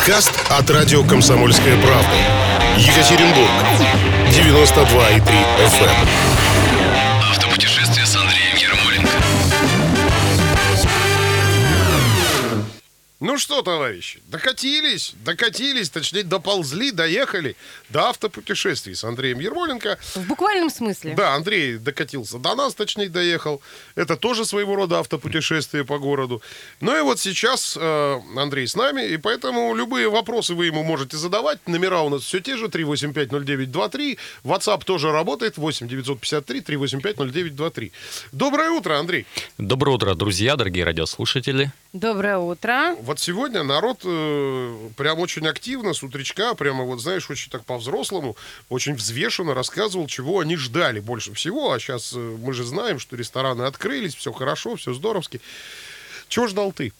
Подкаст от радио «Комсомольская правда». Екатеринбург. 92,3 FM. Ну что, товарищи, докатились, докатились, точнее, доползли, доехали до автопутешествий с Андреем Ермоленко. В буквальном смысле. Да, Андрей докатился до нас, точнее, доехал. Это тоже своего рода автопутешествие по городу. Ну и вот сейчас э, Андрей с нами, и поэтому любые вопросы вы ему можете задавать. Номера у нас все те же, 3850923. WhatsApp тоже работает, 8953 3850923. Доброе утро, Андрей. Доброе утро, друзья, дорогие радиослушатели. Доброе утро. Вот сегодня народ э, прям очень активно с утречка, прямо вот, знаешь, очень так по-взрослому, очень взвешенно рассказывал, чего они ждали больше всего. А сейчас э, мы же знаем, что рестораны открылись, все хорошо, все здоровски. Чего ждал ты?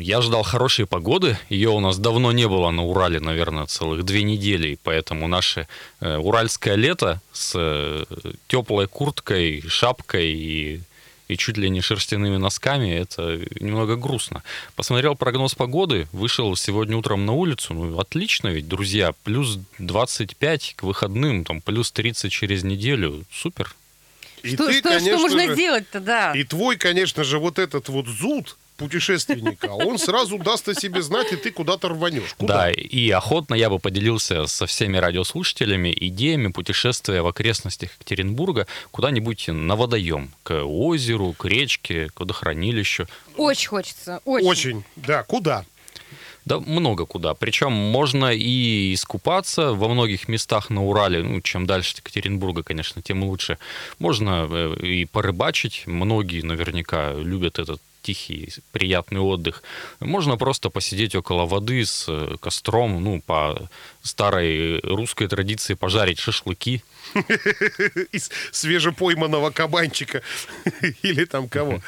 Я ждал хорошей погоды. Ее у нас давно не было на Урале, наверное, целых две недели. Поэтому наше э, уральское лето с э, теплой курткой, шапкой и, и чуть ли не шерстяными носками, это немного грустно. Посмотрел прогноз погоды, вышел сегодня утром на улицу. Ну, отлично ведь, друзья. Плюс 25 к выходным, там плюс 30 через неделю. Супер. И что, ты, что, конечно что можно же, делать-то, да? И твой, конечно же, вот этот вот зуд путешественника, он сразу даст о себе знать, и ты куда-то рванешь. Куда? Да, и охотно я бы поделился со всеми радиослушателями идеями путешествия в окрестностях Екатеринбурга куда-нибудь на водоем, к озеру, к речке, к водохранилищу. Очень хочется, очень. Очень. Да, куда? Да много куда. Причем можно и искупаться во многих местах на Урале. Ну, чем дальше от Екатеринбурга, конечно, тем лучше. Можно э, и порыбачить. Многие наверняка любят этот тихий, приятный отдых. Можно просто посидеть около воды с э, костром, ну, по старой русской традиции пожарить шашлыки. Из свежепойманного кабанчика или там кого.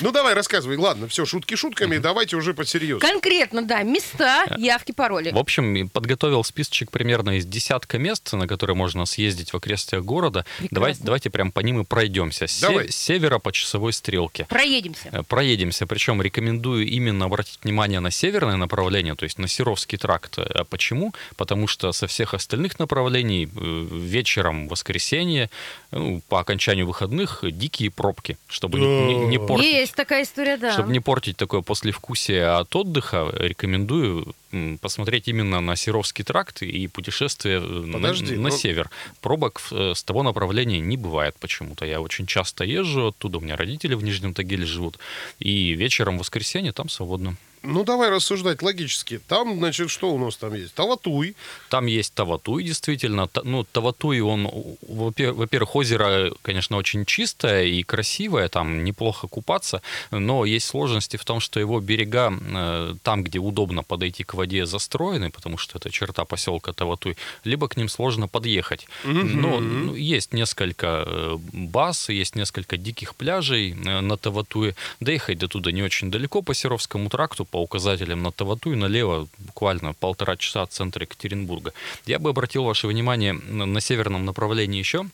Ну, давай, рассказывай. Ладно, все, шутки шутками, давайте уже посерьезно. Конкретно, да, места, явки, пароли. В общем, подготовил списочек примерно из десятка мест, на которые можно съездить в окрестностях города. Прекрасно. Давайте, давайте прям по ним и пройдемся. Давай. с севера по часовой стрелке. Проедемся. Э, Проедемся, причем рекомендую именно обратить внимание на северное направление, то есть на Серовский тракт. А почему? Потому что со всех остальных направлений э, вечером в воскресенье, ну, по окончанию выходных, дикие пробки, чтобы не, не- не портить. Есть такая история, да. Чтобы не портить такое послевкусие от отдыха, рекомендую посмотреть именно на Серовский тракт и путешествие э, на, Подожди, на ну- север. Пробок э, с того направления не бывает почему-то. Я очень часто езжу оттуда, у меня родители в Нижнем Тагиле живут, и вечером в воскресенье там свободно. Ну, давай рассуждать логически. Там, значит, что у нас там есть? Таватуй. Там есть Таватуй, действительно. Та- Ну, Таватуй, он, во-пе- во-первых, озеро, конечно, очень чистое и красивое, там неплохо купаться, но есть сложности в том, что его берега, э, там, где удобно подойти к воде, застроены, потому что это черта поселка Таватуй, либо к ним сложно подъехать. Но ну, есть несколько э, баз, есть несколько диких пляжей э, на Таватуе. Доехать до туда не очень далеко по Серовскому тракту, по указателям на Таватуй, налево буквально полтора часа от центра Екатеринбурга. Я бы обратил ваше внимание на северном направлении еще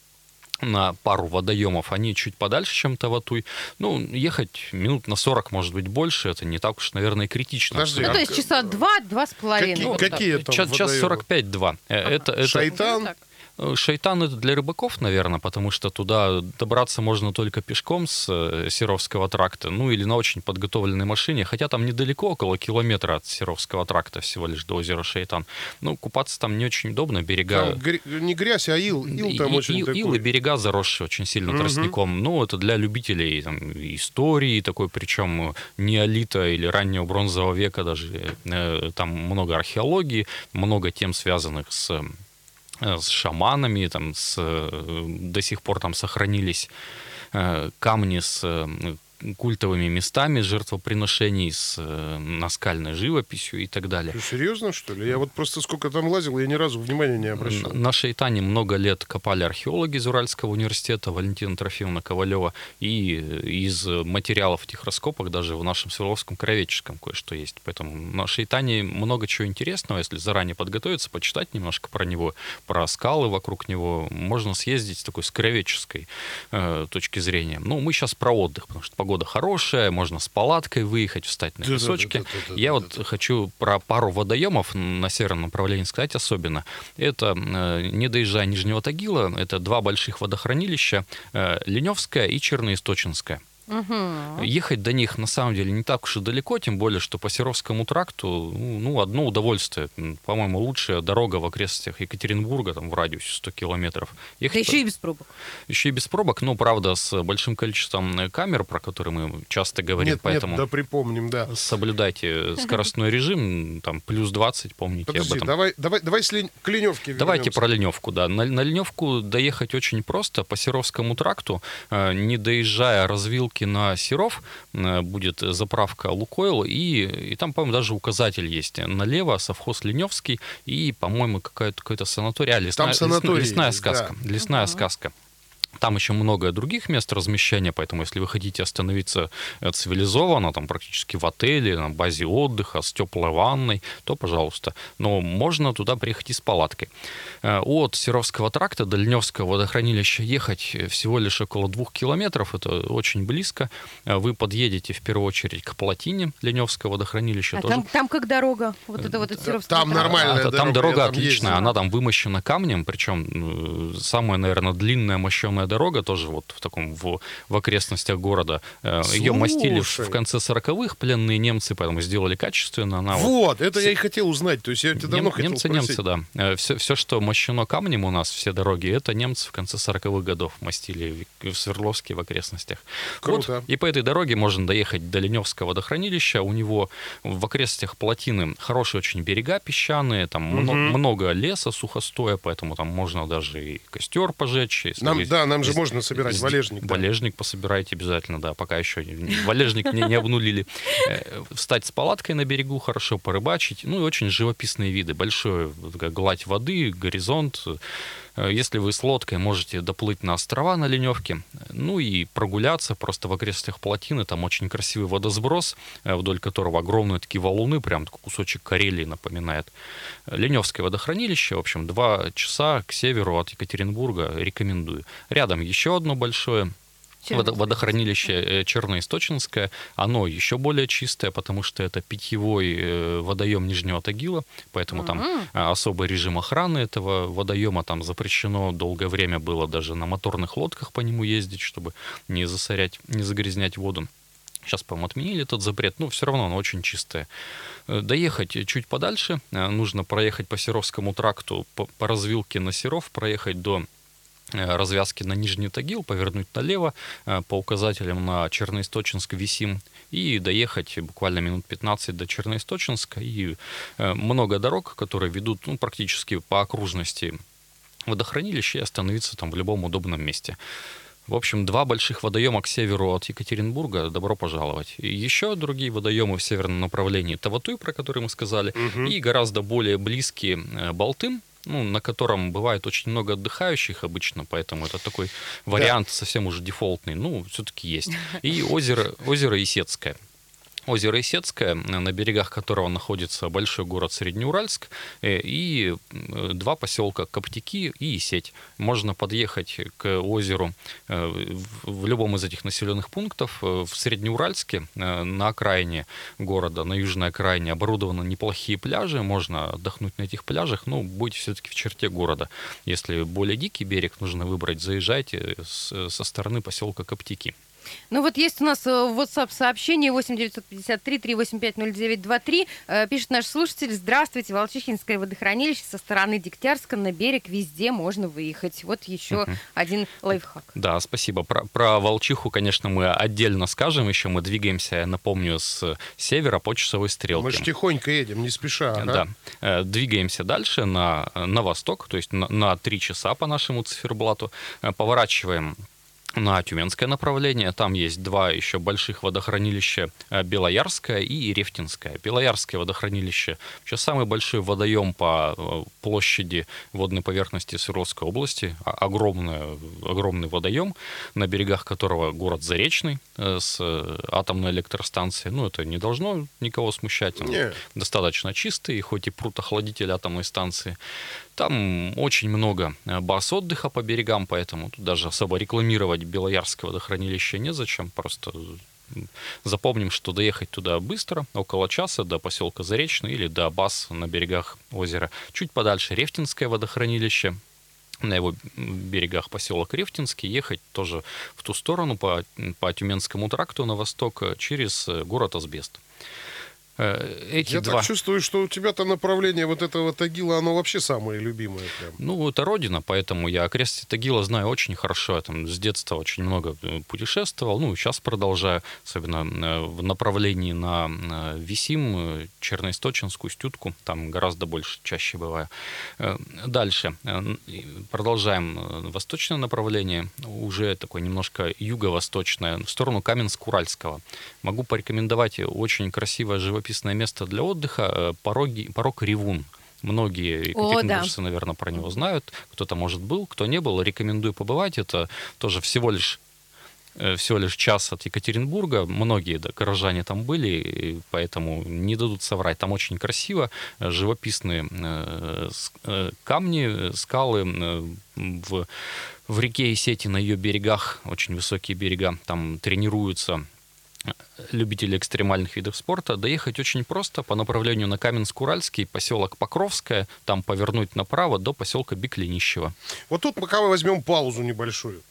на пару водоемов, они чуть подальше, чем Таватуй. Ну, ехать минут на 40, может быть, больше, это не так уж, наверное, критично. Подожди, Ну, а то есть часа два, два с половиной. Какие- вот какие там Час, час водоемы? 45-2. Э, Это, это, Шайтан. Э, Шайтан это для рыбаков, наверное, потому что туда добраться можно только пешком с э, Серовского тракта, ну или на очень подготовленной машине, хотя там недалеко, около километра от Серовского тракта всего лишь до озера Шайтан. Ну, купаться там не очень удобно, берега... Там гря- не грязь, а ил. Ил там И- очень и- такой. ил и берега заросшие очень сильно тростником. Ну, это для любителей там, истории такой, причем неолита или раннего бронзового века даже. Э, Там много археологии, много тем, связанных с э, с шаманами, там, с, э, до сих пор там сохранились э, камни с э, культовыми местами жертвоприношений, с э, наскальной живописью и так далее. Ты серьезно, что ли? Я вот просто сколько там лазил, я ни разу внимания не обращал. На Шейтане много лет копали археологи из Уральского университета, Валентина Трофимовна Ковалева, и из материалов этих раскопок даже в нашем Свердловском краеведческом кое-что есть. Поэтому на Шейтане много чего интересного, если заранее подготовиться, почитать немножко про него, про скалы вокруг него, можно съездить с такой с краеведческой э, точки зрения. Ну, мы сейчас про отдых, потому что погода хорошая, можно с палаткой выехать, встать на песочке. Я вот хочу про пару водоемов на северном направлении сказать особенно. Это, э, не доезжая Нижнего Тагила, это два больших водохранилища, э, Леневское и Черноисточинское. Мгм. Ехать до них на самом деле не так уж и далеко, тем более, что по Серовскому тракту, ну, ну, одно удовольствие. По-моему, лучшая дорога в окрестностях Екатеринбурга, там, в радиусе 100 километров. Да Ехать еще и без пробок. еще и без пробок, но, правда, с большим количеством э, камер, про которые мы часто говорим, Нет, поэтому нет, да припомним, да. соблюдайте скоростной режим, там, плюс 20, помните об Подожди, этом. давай, давай, давай с Лень- к Леневке Давайте вернемся. про Леневку, да. На, на Леневку доехать очень просто по Серовскому тракту, э, не доезжая развилки на Серов, э, будет заправка Лукойл, и, и там, по-моему, даже указатель есть. Налево совхоз Леневский и, по-моему, какая-то, какой-то санаторий. А, лесная, Там санаторий лесная есть, сказка. Лесная сказка. Там еще много других мест размещения, поэтому если вы хотите остановиться э, цивилизованно, там практически в отеле, на базе отдыха, с теплой ванной, то пожалуйста. Но можно туда приехать и с палаткой. Э, От Серовского тракта до Леневского водохранилища ехать всего лишь около двух километров, это очень близко. Э, Вы подъедете в первую очередь к плотине Леневского водохранилища. А тоже там, там как дорога? Вот это вот от Серовского там. Нормальная а, там дорога, дорога там отличная, ездил. она там вымощена камнем, причем э, самая, наверное, длинная мощеная дорога тоже вот в таком в, в окрестностях города. Э, Ее мастили в, Слушай. конце 40-х пленные немцы, поэтому сделали качественно. Она вот Вот, это я и хотел узнать. То есть я тебя давно Нем- хотел немцы, спросить. немцы, да. Все, все, что мощено камнем у нас, все дороги, это немцы в конце 40-х годов мастили в, Свердловске, в окрестностях. Круто. Вот, и по этой дороге можно доехать до Леневского водохранилища. У него в окрестностях плотины хорошие очень берега песчаные, там мно- много леса сухостоя, поэтому там можно даже и костер пожечь. если Нам, да, нам же можно собирать валежник. да. Валежник пособирайте обязательно, да, пока еще валежник не, не обнулили. Э, Встать с палаткой на берегу, хорошо порыбачить. Ну и очень живописные виды. Такая гладь воды, горизонт. Э, Если вы с лодкой можете доплыть на острова на Леневке, ну и прогуляться просто в окрестностях плотины. Там очень красивый водосброс, э, вдоль которого огромные такие валуны, прям такой кусочек Карелии напоминает. Леневское водохранилище, в общем, два часа к северу от Екатеринбурга рекомендую. Рядом еще одно большое водо- водохранилище э, Черноисточинское. Оно еще более чистое, потому что это питьевой э, водоем Нижнего Тагила, поэтому там а, особый режим охраны этого водоема. Там запрещено долгое время было даже на моторных лодках по нему ездить, чтобы не засорять, не загрязнять воду. Сейчас, по-моему, отменили этот запрет, но все равно оно очень чистое. Э, Доехать чуть подальше, нужно проехать по Серовскому тракту, по, по развилке на Серов, проехать до развязки на Нижний Тагил, повернуть налево э, по указателям на Черноисточинск висим и доехать буквально минут 15 до Черноисточинска. И э, много дорог, которые ведут ну, практически по окружности водохранилища и остановиться там в любом удобном месте. В общем, два больших водоема к северу от Екатеринбурга. Добро пожаловать. И еще другие водоемы в северном направлении. Таватуй, про который мы сказали, и гораздо более близкие э, Балтым, ну, на котором бывает очень много отдыхающих обычно, поэтому это такой вариант совсем уже дефолтный. Ну, все-таки есть. И озеро, озеро Исетское. Озеро Исетское, на берегах которого находится большой город Среднеуральск, э, и э, два поселка Коптики и Исеть. Можно подъехать к озеру э, в любом из этих населенных пунктов. В Среднеуральске, на окраине города, на южной окраине, оборудованы неплохие пляжи. Можно отдохнуть на этих пляжах, но будете все-таки в черте города. Если более дикий берег нужно выбрать, заезжайте со стороны поселка Коптики. Ну вот есть у нас э, в WhatsApp сообщение 8953 385 0923. Э, Пишет наш слушатель. Здравствуйте, Волчихинское водохранилище со стороны Дегтярска на берег везде можно выехать. Вот еще один лайфхак. Да, спасибо. Про, про Волчиху, конечно, мы отдельно скажем еще. Мы двигаемся, я напомню, с севера по часовой стрелке. Мы же тихонько едем, не спеша. ага. Да. Э, Двигаемся дальше на, на восток, то есть на, на 3 часа по нашему циферблату. Поворачиваем на Тюменское направление. Там есть два еще больших водохранилища э, Белоярское и Рефтинское. Белоярское водохранилище вообще самый большой водоем по э, площади водной поверхности Свердловской области. А- Огромное, огромный водоем, на берегах которого город Заречный э, с атомной электростанцией. Ну, это не должно никого смущать. Он Не. достаточно чистый, хоть и пруд-охладитель атомной станции. Там очень много э, баз отдыха по берегам, поэтому тут даже особо рекламировать Белоярское водохранилище незачем. Просто Запомним, что доехать туда быстро, около часа до поселка Заречный или до баз на берегах озера. Чуть подальше Рефтинское водохранилище, на его берегах поселок Рефтинский, ехать тоже в ту сторону по, по Тюменскому тракту на восток через город Асбест. Э, эти Я два... так чувствую, что у тебя-то направление вот этого Тагила, оно вообще самое любимое. Прям. Ну, это родина, поэтому я окрестности Тагила знаю очень хорошо. Я там с детства очень много э, путешествовал. Ну, сейчас продолжаю, особенно э, в направлении на Висим, Черноисточинскую, Стютку. Там гораздо больше, чаще бываю. Дальше. Продолжаем восточное направление. Уже такое немножко юго-восточное, в сторону Каменск-Уральского. Могу порекомендовать очень красивое живописное живописное место для отдыха э, пороги, порог Ревун. Многие екатеринбуржцы, да. наверное, про него знают. Кто-то, может, был, кто не был. Рекомендую побывать. Это тоже всего лишь э, всего лишь час от Екатеринбурга. Многие да, горожане там были, поэтому не дадут соврать. Там очень красиво, живописные э, э, камни, скалы в, в реке Исети на ее берегах, очень высокие берега, там тренируются любители экстремальных видов спорта, доехать очень просто по направлению на Каменск-Уральский, поселок Покровское, там повернуть направо до поселка Беклинищево. Вот тут пока мы возьмем паузу небольшую.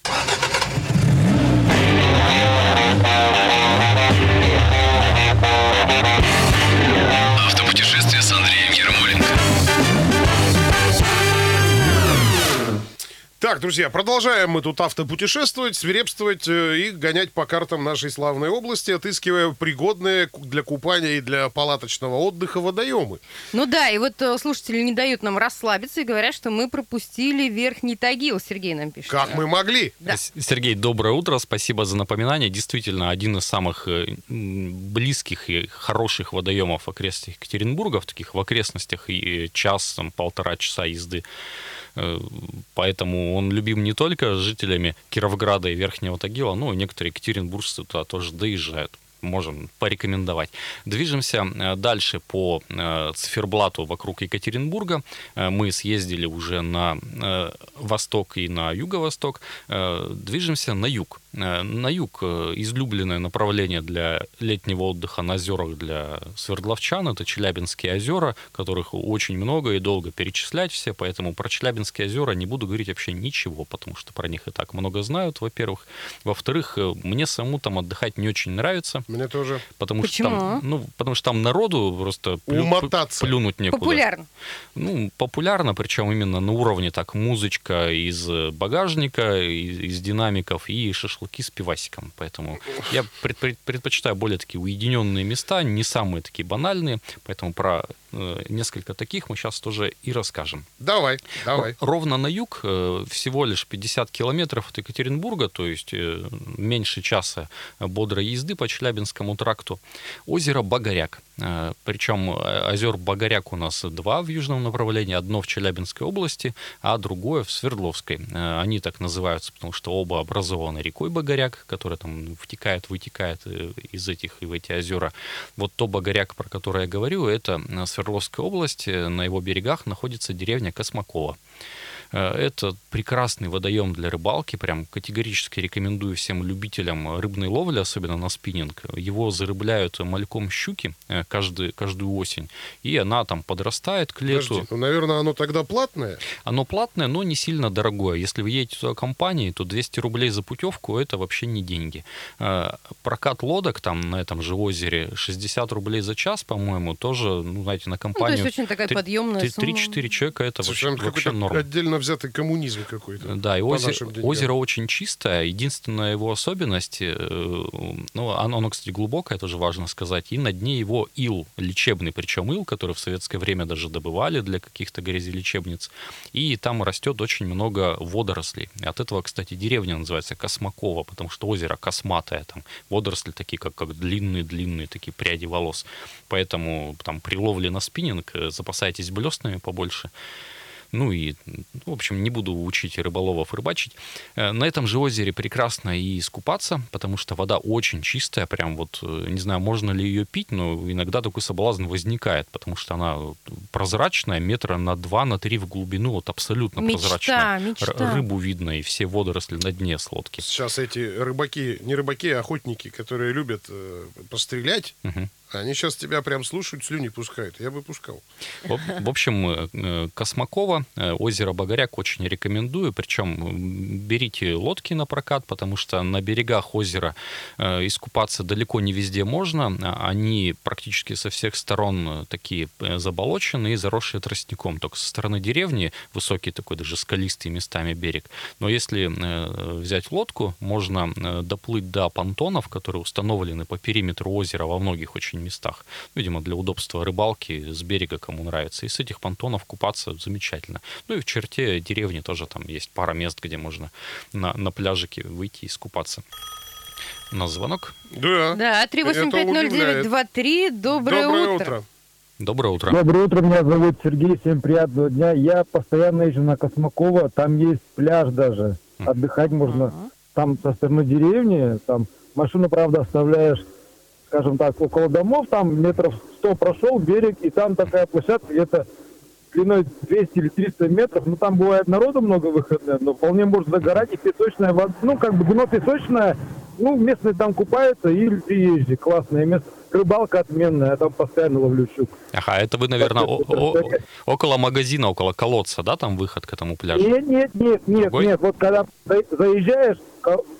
Так, друзья, продолжаем мы тут автопутешествовать, свирепствовать э, и гонять по картам нашей славной области, отыскивая пригодные для купания и для палаточного отдыха водоемы. Ну да, и вот э, слушатели не дают нам расслабиться и говорят, что мы пропустили Верхний Тагил, Сергей нам пишет. Как мы могли? Да. Сергей, доброе утро, спасибо за напоминание. Действительно, один из самых э, близких и хороших водоемов окрестностей Екатеринбурга, в таких в окрестностях и час, там, полтора часа езды поэтому он любим не только жителями Кировграда и Верхнего Тагила, но и некоторые екатеринбуржцы туда тоже доезжают можем порекомендовать. Движемся э, дальше по э, циферблату вокруг Екатеринбурга. Мы съездили уже на восток и на юго-восток. Движемся на юг. Э, на юг э, излюбленное направление для летнего отдыха на озерах для свердловчан. Это Челябинские озера, которых очень много и долго перечислять все, поэтому про Челябинские озера не буду говорить вообще ничего, потому что про них и так много знают, во-первых. Во-вторых, э, мне самому там отдыхать не очень нравится. Мне тоже. Потому Почему? что там, ну, потому что там народу просто плю, Умотаться. плюнуть некуда. Популярно. Ну, популярно, причем именно на уровне так музычка из багажника, из, из динамиков и шашлык шашлыки с пивасиком. Поэтому я предпочитаю более такие уединенные места, не самые такие банальные. Поэтому про э, несколько таких мы сейчас тоже и расскажем. Давай, давай. Ровно на юг, э, всего лишь 50 километров от Екатеринбурга, то есть э, меньше часа бодрой езды по Челябинскому тракту, озеро Багаряк. Причем озер Багаряк у нас два в южном направлении, одно в Челябинской области, а другое в Свердловской. Они так называются, потому что оба образованы рекой Багаряк, которая там втекает, вытекает э, из этих и в эти озера. Вот то Багаряк, про который я говорю, это Свердловская область, э, на его берегах находится деревня Космакова. Э, это прекрасный водоем для рыбалки, прям категорически рекомендую всем любителям рыбной ловли, особенно на спиннинг. Его зарыбляют мальком щуки э, каждый, каждую осень, и она там подрастает к лету. Подожди, ну, наверное, оно тогда платное? Оно платное, но не сильно дорогое. Если вы едете туда компанией, то 200 рублей за путевку это вообще не деньги. Э, прокат лодок там на этом же озере 60 рублей за час, по-моему, тоже, ну, знаете, на компанию... Ну, то есть очень такая подъемная 3-4 человека это Слушай, вообще, вообще норм. Отдельно отдельно взятый коммунизм какой-то. Да, и озеро, озеро очень чистое. Единственная его особенность, э, ну, оно, оно, кстати, глубокое, тоже важно сказать, и на дне его ил лечебный, причем ил, который в советское время даже добывали для каких-то грязелечебниц. И там растет очень много водорослей. И от этого, кстати, деревня называется Космакова, потому что озеро косматое, там водоросли такие, как, как длинные-длинные такие пряди волос. Поэтому там при ловле на спиннинг э, запасайтесь блеснами побольше. Ну и, в общем, не буду учить рыболовов рыбачить. Э, на этом же озере прекрасно и искупаться, потому что вода очень чистая, прям вот, э, не знаю, можно ли ее пить, но иногда такой соблазн возникает, потому что она прозрачная, метра на два, на три в глубину, вот абсолютно Мечта, прозрачная. мечта. Рыбу видно и все водоросли на дне с лодки. Сейчас эти рыбаки, не рыбаки, а охотники, которые любят э, пострелять, Мгм. Они сейчас тебя прям слушают, слюни пускают. Я бы пускал. В общем, э, э, Космакова, э, озеро Багаряк очень рекомендую. Причем берите лодки на прокат, потому что на берегах озера искупаться далеко не везде можно. А Они практически со всех сторон такие заболоченные и заросшие тростником. Только со стороны деревни высокий такой даже скалистый местами берег. Но если взять лодку, можно доплыть до понтонов, которые установлены по периметру озера во многих очень местах. Видимо, для удобства рыбалки с берега, кому нравится. И с этих понтонов купаться замечательно. Ну и в черте деревни тоже там есть пара мест, где можно на, на пляжике выйти и искупаться. У нас звонок. Да. Да, 3850923. Доброе, Доброе утро. утро. Доброе утро. Доброе утро, меня зовут Сергей, всем приятного дня. Я постоянно езжу на Космакова, там есть пляж даже, отдыхать можно. Там со стороны деревни, там машину, правда, оставляешь, скажем так, около домов, там метров 100 прошел берег, и там такая площадка где-то длиной 200 или 300 метров, ну там бывает народу много выходных, но вполне может загорать и песочная вода, ну как бы дно песочное, ну местные там купаются и приезжие, классное место. Рыбалка отменная, я там постоянно ловлю щук. Ага, это вы, наверное, о- о- около магазина, около колодца, да, там выход к этому пляжу? Нет, нет, нет, нет, Другой? нет. Вот когда за- заезжаешь,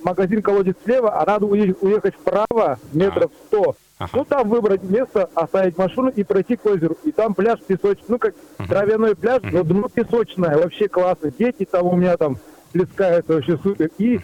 магазин колодец слева, а надо уе- уехать вправо метров 100. Ага. Ну, там выбрать место, оставить машину и пройти к озеру. И там пляж песочный, ну, как травяной пляж, но дно песочное, вообще классно. Дети там у меня там плескаются, вообще супер. И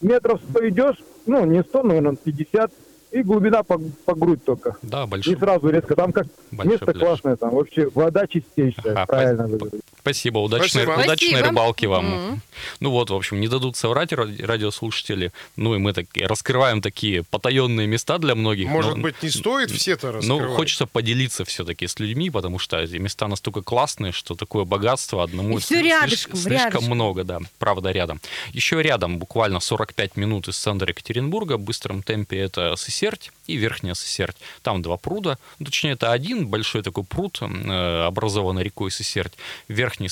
метров 100 идешь, ну, не 100, наверное, 50, и глубина по, по грудь только. Да, Не большой. сразу резко. Там как Большой место пляж. классное, там вообще вода чистейшая, Ага, правильно говорите. Спасибо, удачной, Спасибо. удачной Спасибо. рыбалки вам. Мгм. Ну вот, в общем, не дадут соврать ради- радиослушатели. Ну и мы так раскрываем такие потаенные места для многих. Может но- быть, не стоит все-то раскрывать? Ну, хочется поделиться все-таки с людьми, потому что эти места настолько классные, что такое богатство одному И слиш- рядышком, слишком рядышком. много, да, правда, рядом. Еще рядом, буквально 45 минут из центра Екатеринбурга, в быстром темпе это Сысерть и Верхняя Сысерть. Там два пруда, ну, точнее, это один большой такой пруд, э, образованный рекой Сысерть. В Верхней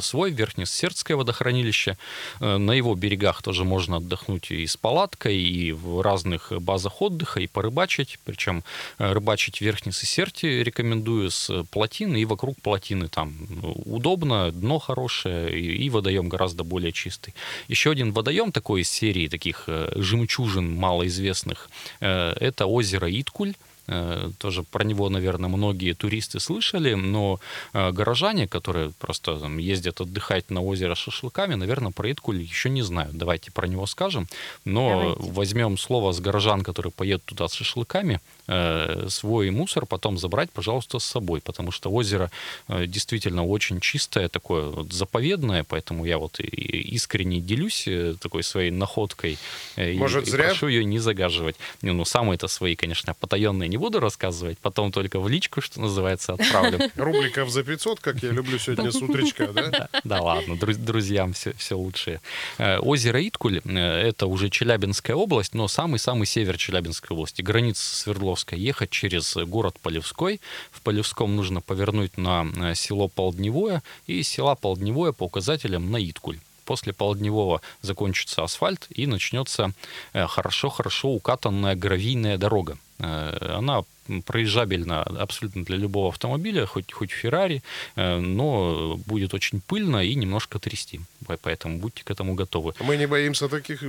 свой Верхнесердское водохранилище. Э, На его берегах тоже можно отдохнуть и с палаткой, и в разных базах отдыха, и порыбачить. Причем э, рыбачить в Верхней Сесерте рекомендую с плотины и вокруг плотины. Там удобно, дно хорошее, и водоем гораздо более чистый. Еще один водоем такой из серии таких э, жемчужин малоизвестных, э, это озеро Иткуль. Э, Тоже про него, наверное, многие туристы слышали, но э, горожане, которые просто там, ездят отдыхать на озеро с шашлыками, наверное, про Иткуль еще не знают. Давайте про него скажем. Но Давайте. возьмем слово с горожан, которые поедут туда с шашлыками, э, свой мусор потом забрать, пожалуйста, с собой, потому что озеро действительно очень чистое, такое вот заповедное, поэтому я вот и- и искренне делюсь такой своей находкой. и- Может, и зря? прошу ее не загаживать. Ну, самые-то свои, конечно, потаенные не буду рассказывать, потом только в личку, что называется, отправлю. Рубликов за 500, как я люблю сегодня с утречка, да? Да ладно, друз- друзьям все, лучшее. Э, Озеро Иткуль э, — это уже Челябинская область, но самый-самый север Челябинской области, граница с Свердловской. Ехать через город Полевской. В Полевском нужно повернуть на э, село Полдневое, и села Полдневое по указателям на Иткуль. После Полдневого закончится асфальт и начнется хорошо-хорошо укатанная гравийная дорога. Э, Она проезжабельна абсолютно для любого автомобиля, хоть, хоть Феррари, э, но будет очень пыльно и немножко трясти. По- Поэтому будьте к этому готовы. Мы не боимся таких...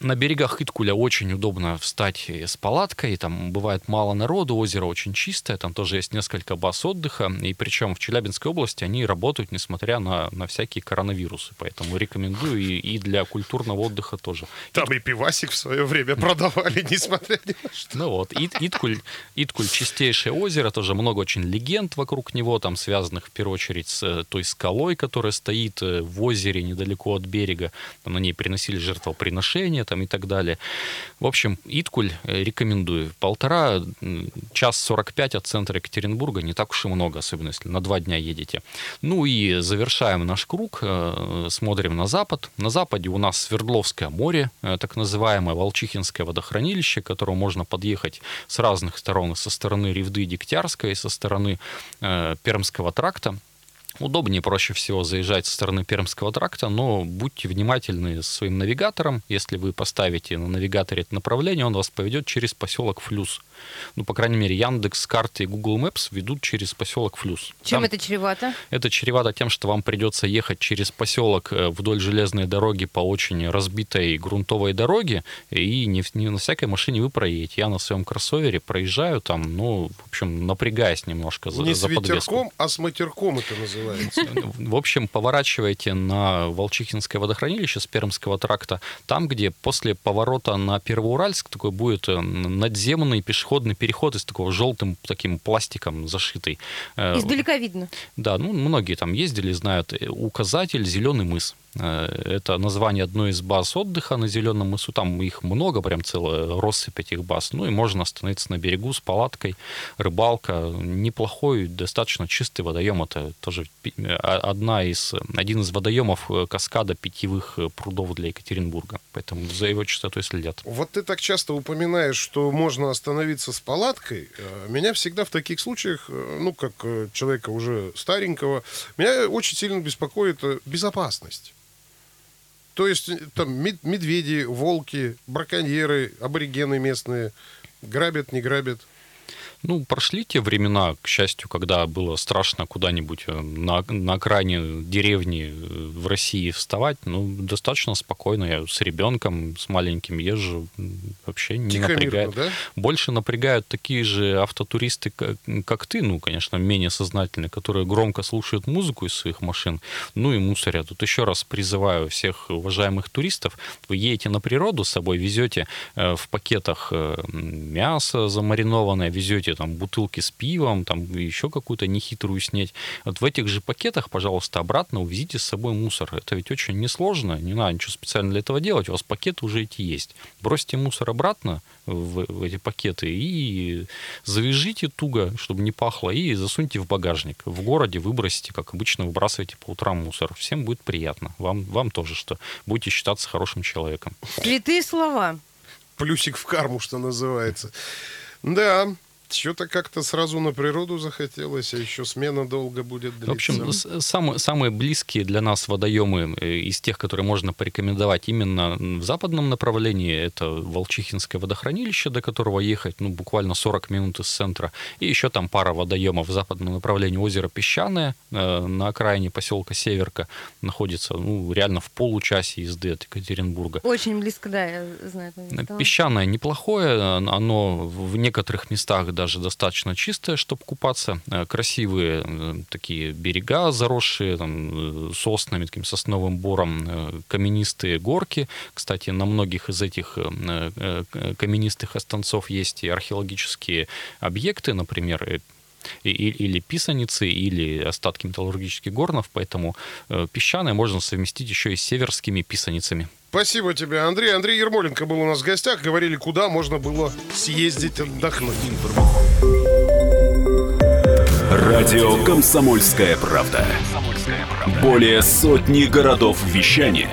На берегах Иткуля очень удобно встать с палаткой, там бывает мало народу, озеро очень чистое, там тоже есть несколько баз отдыха, и причем в Челябинской области они работают, несмотря на, на всякие коронавирусы, поэтому рекомендую и, и для культурного отдыха тоже. Там и пивасик в свое время продавали, несмотря ни на что. Ну вот, Ит- Иткуль, чистейшее озеро, тоже много очень легенд вокруг него, там связанных в первую очередь с э, той скалой, которая стоит э, в озере недалеко от берега. Там на ней приносили жертвоприношения там, и так далее. В общем, Иткуль э, рекомендую. Полтора, час 45 от центра Екатеринбурга, не так уж и много, особенно если на два дня едете. Ну и завершаем наш круг, смотрим на запад. На западе у нас Свердловское море, так называемое Волчихинское водохранилище, к которому можно подъехать с разных сторон, со стороны Ревды Дегтярской, со стороны э, Пермского тракта. Удобнее, проще всего заезжать со стороны Пермского тракта, но будьте внимательны с своим навигатором. Если вы поставите на навигаторе это направление, он вас поведет через поселок Флюс. Ну, по крайней мере, Яндекс, карты и Google Maps ведут через поселок Флюс. Чем Там это чревато? Это чревато тем, что вам придется ехать через поселок э, вдоль железной дороги по очень разбитой грунтовой дороге, и не, не на всякой машине вы проедете. Я на своем кроссовере проезжаю там, ну, в общем, напрягаясь немножко за, не за с ветерком, а с матерком это называется. В общем, поворачивайте на Волчихинское водохранилище с Пермского тракта, там, где после поворота на Первоуральск такой будет э, надземный пешеходный переход из такого желтым таким пластиком зашитый. Э, Издалека видно. Да, ну, многие там ездили, знают. Э, указатель «Зеленый мыс». Э, это название одной из баз отдыха на Зеленом мысу. Там их много, прям целая россыпь этих баз. Ну и можно остановиться на берегу с палаткой, рыбалка. Неплохой, достаточно чистый водоем. Это тоже одна из, один из водоемов э, каскада питьевых э, прудов для Екатеринбурга. Поэтому за его чистотой следят. Вот ты так часто упоминаешь, что можно остановиться с палаткой. Меня всегда в таких случаях, ну, как человека уже старенького, меня очень сильно беспокоит безопасность. То есть э, там медведи, волки, браконьеры, аборигены местные грабят, не грабят. Ну, прошли те времена, к счастью, когда было страшно куда-нибудь э, на, на окраине деревни э, в России вставать. Ну, достаточно спокойно. Я с ребенком, с маленьким езжу. Вообще не Тихо напрягает. да? Больше напрягают такие же автотуристы, как, как ты, ну, конечно, менее сознательные, которые громко слушают музыку из своих машин, ну и мусорят. Тут еще раз призываю всех уважаемых туристов, вы едете на природу с собой, везете э, в пакетах мясо замаринованное, везете там бутылки с пивом, там еще какую-то нехитрую снять. Вот в этих же пакетах, пожалуйста, обратно увезите с собой мусор. Это ведь очень несложно, не надо ничего специально для этого делать, у вас пакеты уже эти есть. Бросьте мусор обратно в, в эти пакеты и завяжите туго, чтобы не пахло, и засуньте в багажник. В городе выбросите, как обычно выбрасываете по утрам мусор. Всем будет приятно. Вам, вам тоже, что будете считаться хорошим человеком. Святые слова. Плюсик в карму, что называется. Да, что-то как-то сразу на природу захотелось, а еще смена долго будет длиться. В общем, самые, самые близкие для нас водоемы э, из тех, которые можно порекомендовать именно в западном направлении, это Волчихинское водохранилище, до которого ехать ну, буквально 40 минут из центра. И еще там пара водоемов в западном направлении. Озеро Песчаное э, на окраине поселка Северка находится ну, реально в получасе езды от Екатеринбурга. Очень близко, да, я знаю. Песчаное неплохое, оно в некоторых местах даже достаточно чистая, чтобы купаться. Э, красивые э, такие берега, заросшие там, э, соснами, таким сосновым бором, каменистые горки. Кстати, на многих из этих каменистых останцов есть и археологические объекты, например, или писаницы, или остатки металлургических горнов, поэтому песчаное можно совместить еще и с северскими писаницами. Спасибо тебе, Андрей. Андрей Ермоленко был у нас в гостях. Говорили, куда можно было съездить отдохнуть. Радио «Комсомольская правда». Более сотни городов вещания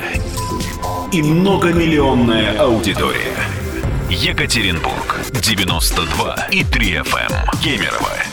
и многомиллионная аудитория. Екатеринбург 92 и 3 FM. Эм. Кемерово